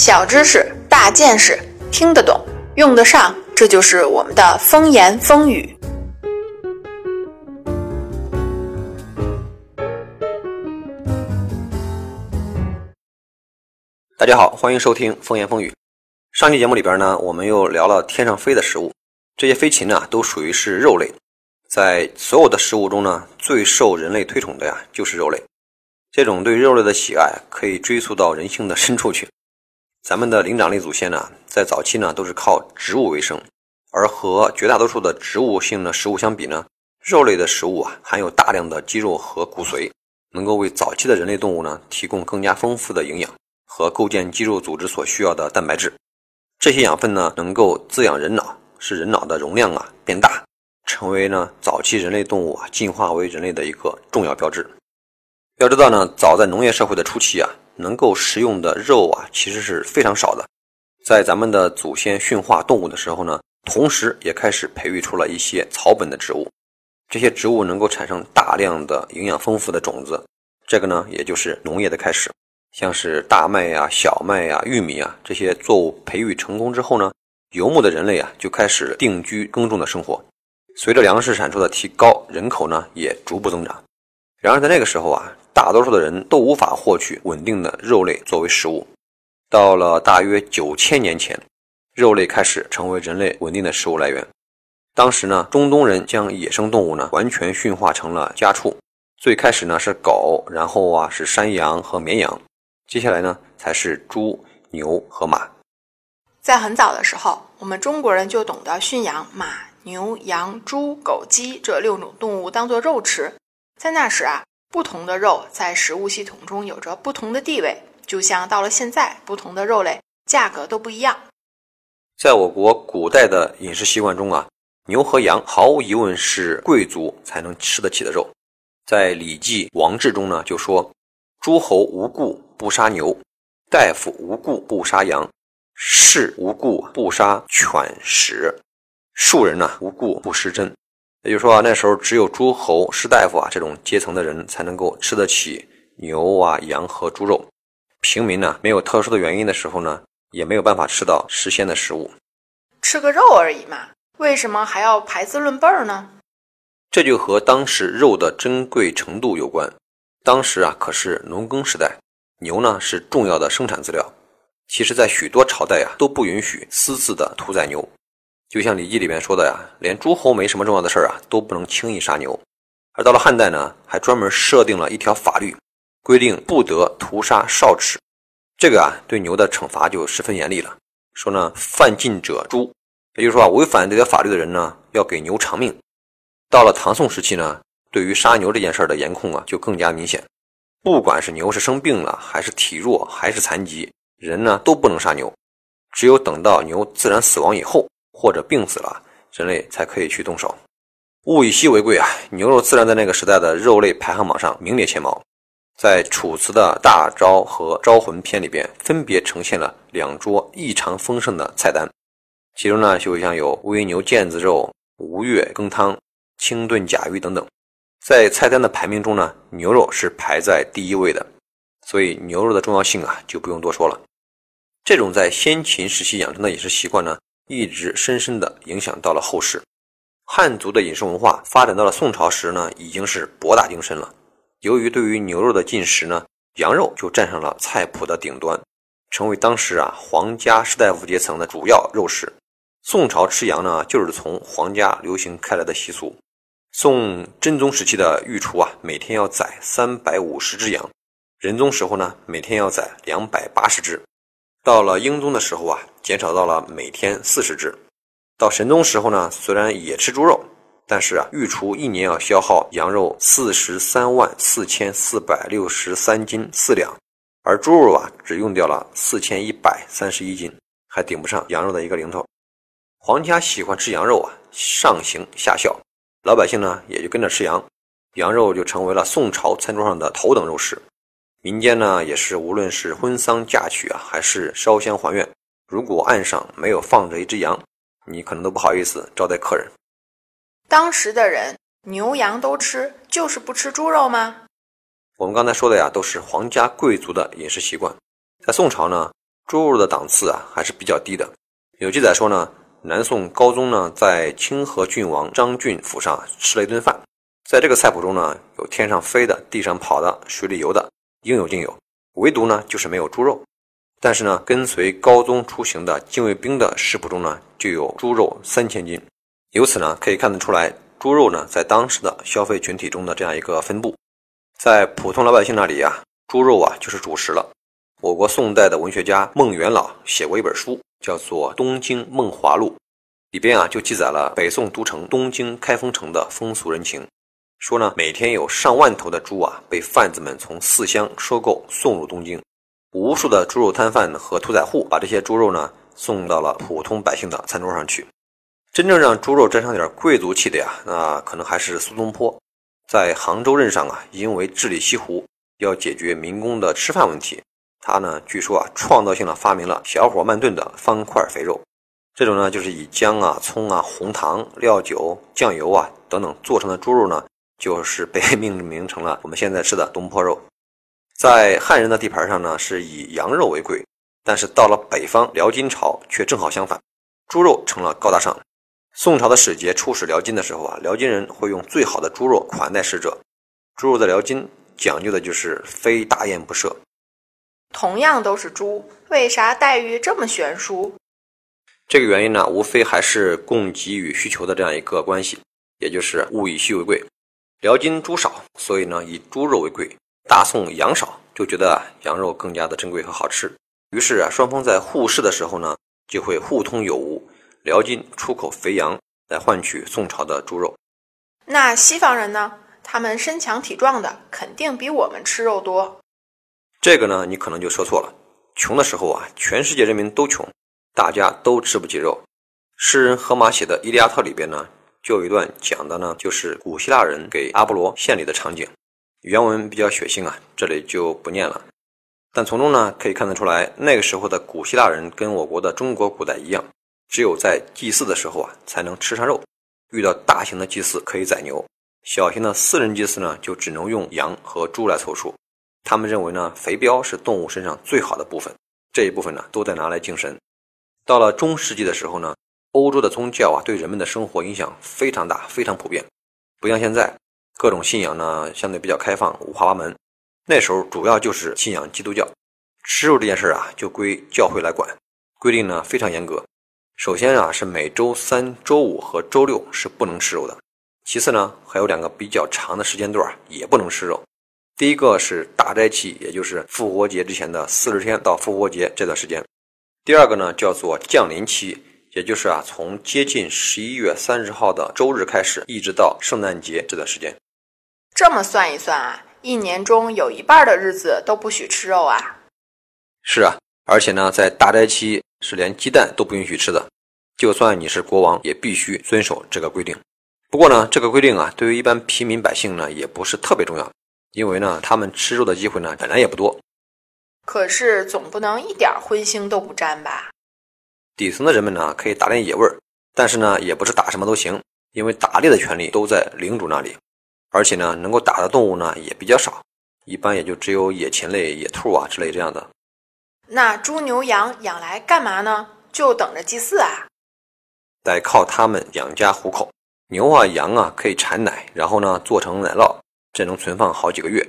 小知识、大见识，听得懂，用得上，这就是我们的风言风语。大家好，欢迎收听风言风语。上期节目里边呢，我们又聊了天上飞的食物，这些飞禽呢，都属于是肉类。在所有的食物中呢，最受人类推崇的呀，就是肉类。这种对肉类的喜爱，可以追溯到人性的深处去。咱们的灵长类祖先呢，在早期呢，都是靠植物为生，而和绝大多数的植物性的食物相比呢，肉类的食物啊，含有大量的肌肉和骨髓，能够为早期的人类动物呢，提供更加丰富的营养和构建肌肉组织所需要的蛋白质。这些养分呢，能够滋养人脑，使人脑的容量啊变大。成为呢早期人类动物啊进化为人类的一个重要标志。要知道呢，早在农业社会的初期啊，能够食用的肉啊其实是非常少的。在咱们的祖先驯化动物的时候呢，同时也开始培育出了一些草本的植物。这些植物能够产生大量的营养丰富的种子，这个呢也就是农业的开始。像是大麦呀、小麦呀、玉米啊这些作物培育成功之后呢，游牧的人类啊就开始定居耕种的生活。随着粮食产出的提高，人口呢也逐步增长。然而在那个时候啊，大多数的人都无法获取稳定的肉类作为食物。到了大约九千年前，肉类开始成为人类稳定的食物来源。当时呢，中东人将野生动物呢完全驯化成了家畜。最开始呢是狗，然后啊是山羊和绵羊，接下来呢才是猪、牛和马。在很早的时候，我们中国人就懂得驯养马。牛、羊、猪、狗、鸡这六种动物当做肉吃，在那时啊，不同的肉在食物系统中有着不同的地位，就像到了现在，不同的肉类价格都不一样。在我国古代的饮食习惯中啊，牛和羊毫无疑问是贵族才能吃得起的肉。在《礼记·王志》中呢，就说：“诸侯无故不杀牛，大夫无故不杀羊，士无故不杀犬豕。”庶人呢无故不食珍，也就是说啊，那时候只有诸侯、士大夫啊这种阶层的人才能够吃得起牛啊、羊和猪肉。平民呢，没有特殊的原因的时候呢，也没有办法吃到食鲜的食物。吃个肉而已嘛，为什么还要排资论辈儿呢？这就和当时肉的珍贵程度有关。当时啊，可是农耕时代，牛呢是重要的生产资料。其实，在许多朝代啊，都不允许私自的屠宰牛。就像《礼记》里面说的呀，连诸侯没什么重要的事儿啊，都不能轻易杀牛。而到了汉代呢，还专门设定了一条法律，规定不得屠杀少齿。这个啊，对牛的惩罚就十分严厉了。说呢，犯禁者诛，也就是说啊，违反这条法律的人呢，要给牛偿命。到了唐宋时期呢，对于杀牛这件事儿的严控啊，就更加明显。不管是牛是生病了，还是体弱，还是残疾，人呢都不能杀牛。只有等到牛自然死亡以后。或者病死了，人类才可以去动手。物以稀为贵啊，牛肉自然在那个时代的肉类排行榜上名列前茅。在楚辞的大招和招魂篇里边，分别呈现了两桌异常丰盛的菜单，其中呢就像有微牛腱子肉、吴越羹汤、清炖甲鱼等等。在菜单的排名中呢，牛肉是排在第一位的，所以牛肉的重要性啊就不用多说了。这种在先秦时期养成的饮食习惯呢。一直深深地影响到了后世。汉族的饮食文化发展到了宋朝时呢，已经是博大精深了。由于对于牛肉的进食呢，羊肉就站上了菜谱的顶端，成为当时啊皇家士大夫阶层的主要肉食。宋朝吃羊呢，就是从皇家流行开来的习俗。宋真宗时期的御厨啊，每天要宰三百五十只羊；仁宗时候呢，每天要宰两百八十只。到了英宗的时候啊，减少到了每天四十只。到神宗时候呢，虽然也吃猪肉，但是啊，御厨一年要消耗羊肉四十三万四千四百六十三斤四两，而猪肉啊，只用掉了四千一百三十一斤，还顶不上羊肉的一个零头。皇家喜欢吃羊肉啊，上行下效，老百姓呢也就跟着吃羊，羊肉就成为了宋朝餐桌上的头等肉食。民间呢，也是无论是婚丧嫁娶啊，还是烧香还愿，如果岸上没有放着一只羊，你可能都不好意思招待客人。当时的人牛羊都吃，就是不吃猪肉吗？我们刚才说的呀，都是皇家贵族的饮食习惯。在宋朝呢，猪肉的档次啊还是比较低的。有记载说呢，南宋高宗呢在清河郡王张俊府上吃了一顿饭，在这个菜谱中呢有天上飞的、地上跑的、水里游的，应有尽有，唯独呢就是没有猪肉。但是呢，跟随高宗出行的禁卫兵的食谱中呢就有猪肉三千斤。由此呢可以看得出来，猪肉呢在当时的消费群体中的这样一个分布，在普通老百姓那里啊，猪肉啊就是主食了。我国宋代的文学家孟元老写过一本书，叫做《东京梦华录》，里边啊就记载了北宋都城东京开封城的风俗人情。说呢，每天有上万头的猪啊被贩子们从四乡收购送入东京，无数的猪肉摊贩和屠宰户把这些猪肉呢送到了普通百姓的餐桌上去。真正让猪肉沾上点贵族气的呀，那可能还是苏东坡，在杭州任上啊，因为治理西湖，要解决民工的吃饭问题。他呢，据说啊，创造性的发明了小火慢炖的方块肥肉，这种呢，就是以姜啊、葱啊、红糖、料酒、酱油啊等等做成的猪肉呢，就是被命名成了我们现在吃的东坡肉。在汉人的地盘上呢，是以羊肉为贵，但是到了北方辽金朝却正好相反，猪肉成了高大上。宋朝的使节出使辽金的时候啊，辽金人会用最好的猪肉款待使者，猪肉在辽金讲究的就是非大宴不设。同样都是猪，为啥待遇这么悬殊？这个原因呢，无非还是供给与需求的这样一个关系，也就是物以稀为贵。辽金猪少，所以呢以猪肉为贵；大宋羊少，就觉得羊肉更加的珍贵和好吃。于是啊，双方在互市的时候呢，就会互通有无。辽金出口肥羊来换取宋朝的猪肉。那西方人呢？他们身强体壮的，肯定比我们吃肉多。这个呢，你可能就说错了。穷的时候啊，全世界人民都穷，大家都吃不起肉。诗人荷马写的《伊利亚特》里边呢，就有一段讲的呢，就是古希腊人给阿波罗献礼的场景。原文比较血腥啊，这里就不念了。但从中呢，可以看得出来，那个时候的古希腊人跟我国的中国古代一样，只有在祭祀的时候啊，才能吃上肉。遇到大型的祭祀可以宰牛，小型的私人祭祀呢，就只能用羊和猪来凑数。他们认为呢，肥膘是动物身上最好的部分，这一部分呢都在拿来敬神。到了中世纪的时候呢，欧洲的宗教啊对人们的生活影响非常大，非常普遍，不像现在，各种信仰呢相对比较开放，五花八门。那时候主要就是信仰基督教，吃肉这件事啊就归教会来管，规定呢非常严格。首先啊是每周三、周五和周六是不能吃肉的，其次呢还有两个比较长的时间段也不能吃肉。第一个是大斋期，也就是复活节之前的四十天到复活节这段时间。第二个呢叫做降临期，也就是啊从接近十一月三十号的周日开始，一直到圣诞节这段时间。这么算一算啊，一年中有一半的日子都不许吃肉啊。是啊，而且呢，在大斋期是连鸡蛋都不允许吃的，就算你是国王，也必须遵守这个规定。不过呢，这个规定啊，对于一般平民百姓呢，也不是特别重要。因为呢，他们吃肉的机会呢本来也不多，可是总不能一点荤腥都不沾吧？底层的人们呢可以打点野味儿，但是呢也不是打什么都行，因为打猎的权利都在领主那里，而且呢能够打的动物呢也比较少，一般也就只有野禽类、野兔啊之类这样的。那猪牛羊养来干嘛呢？就等着祭祀啊？得靠它们养家糊口。牛啊羊啊可以产奶，然后呢做成奶酪。这能存放好几个月。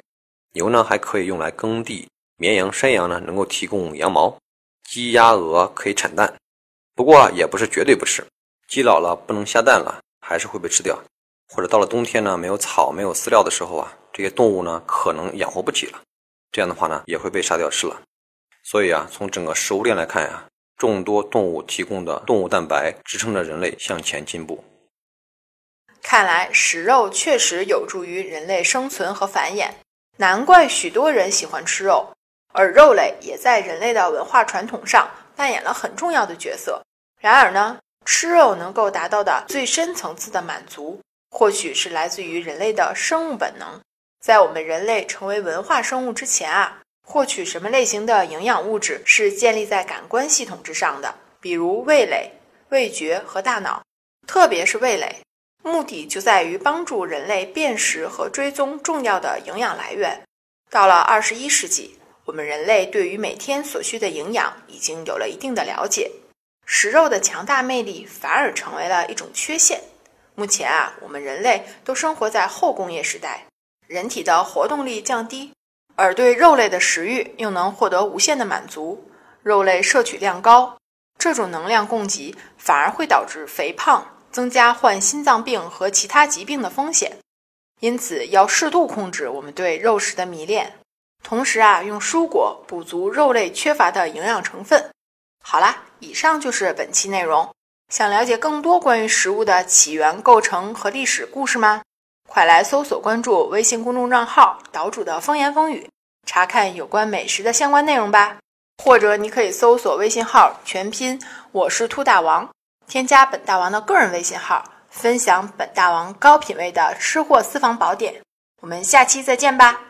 牛呢还可以用来耕地，绵羊、山羊呢能够提供羊毛，鸡、鸭、鹅可以产蛋。不过也不是绝对不吃，鸡老了不能下蛋了，还是会被吃掉。或者到了冬天呢，没有草、没有饲料的时候啊，这些动物呢可能养活不起了，这样的话呢也会被杀掉吃了。所以啊，从整个食物链来看呀，众多动物提供的动物蛋白支撑着人类向前进步。看来食肉确实有助于人类生存和繁衍，难怪许多人喜欢吃肉。而肉类也在人类的文化传统上扮演了很重要的角色。然而呢，吃肉能够达到的最深层次的满足，或许是来自于人类的生物本能。在我们人类成为文化生物之前啊，获取什么类型的营养物质是建立在感官系统之上的，比如味蕾、味觉和大脑，特别是味蕾。目的就在于帮助人类辨识和追踪重要的营养来源。到了二十一世纪，我们人类对于每天所需的营养已经有了一定的了解，食肉的强大魅力反而成为了一种缺陷。目前啊，我们人类都生活在后工业时代，人体的活动力降低，而对肉类的食欲又能获得无限的满足，肉类摄取量高，这种能量供给反而会导致肥胖，增加患心脏病和其他疾病的风险。因此，要适度控制我们对肉食的迷恋。同时啊，用蔬果补足肉类缺乏的营养成分。好啦，以上就是本期内容。想了解更多关于食物的起源、构成和历史故事吗？快来搜索关注微信公众账号“岛主的风言风语”，查看有关美食的相关内容吧。或者你可以搜索微信号全拼“我是兔大王”，添加本大王的个人微信号，分享本大王高品位的吃货私房宝典。我们下期再见吧。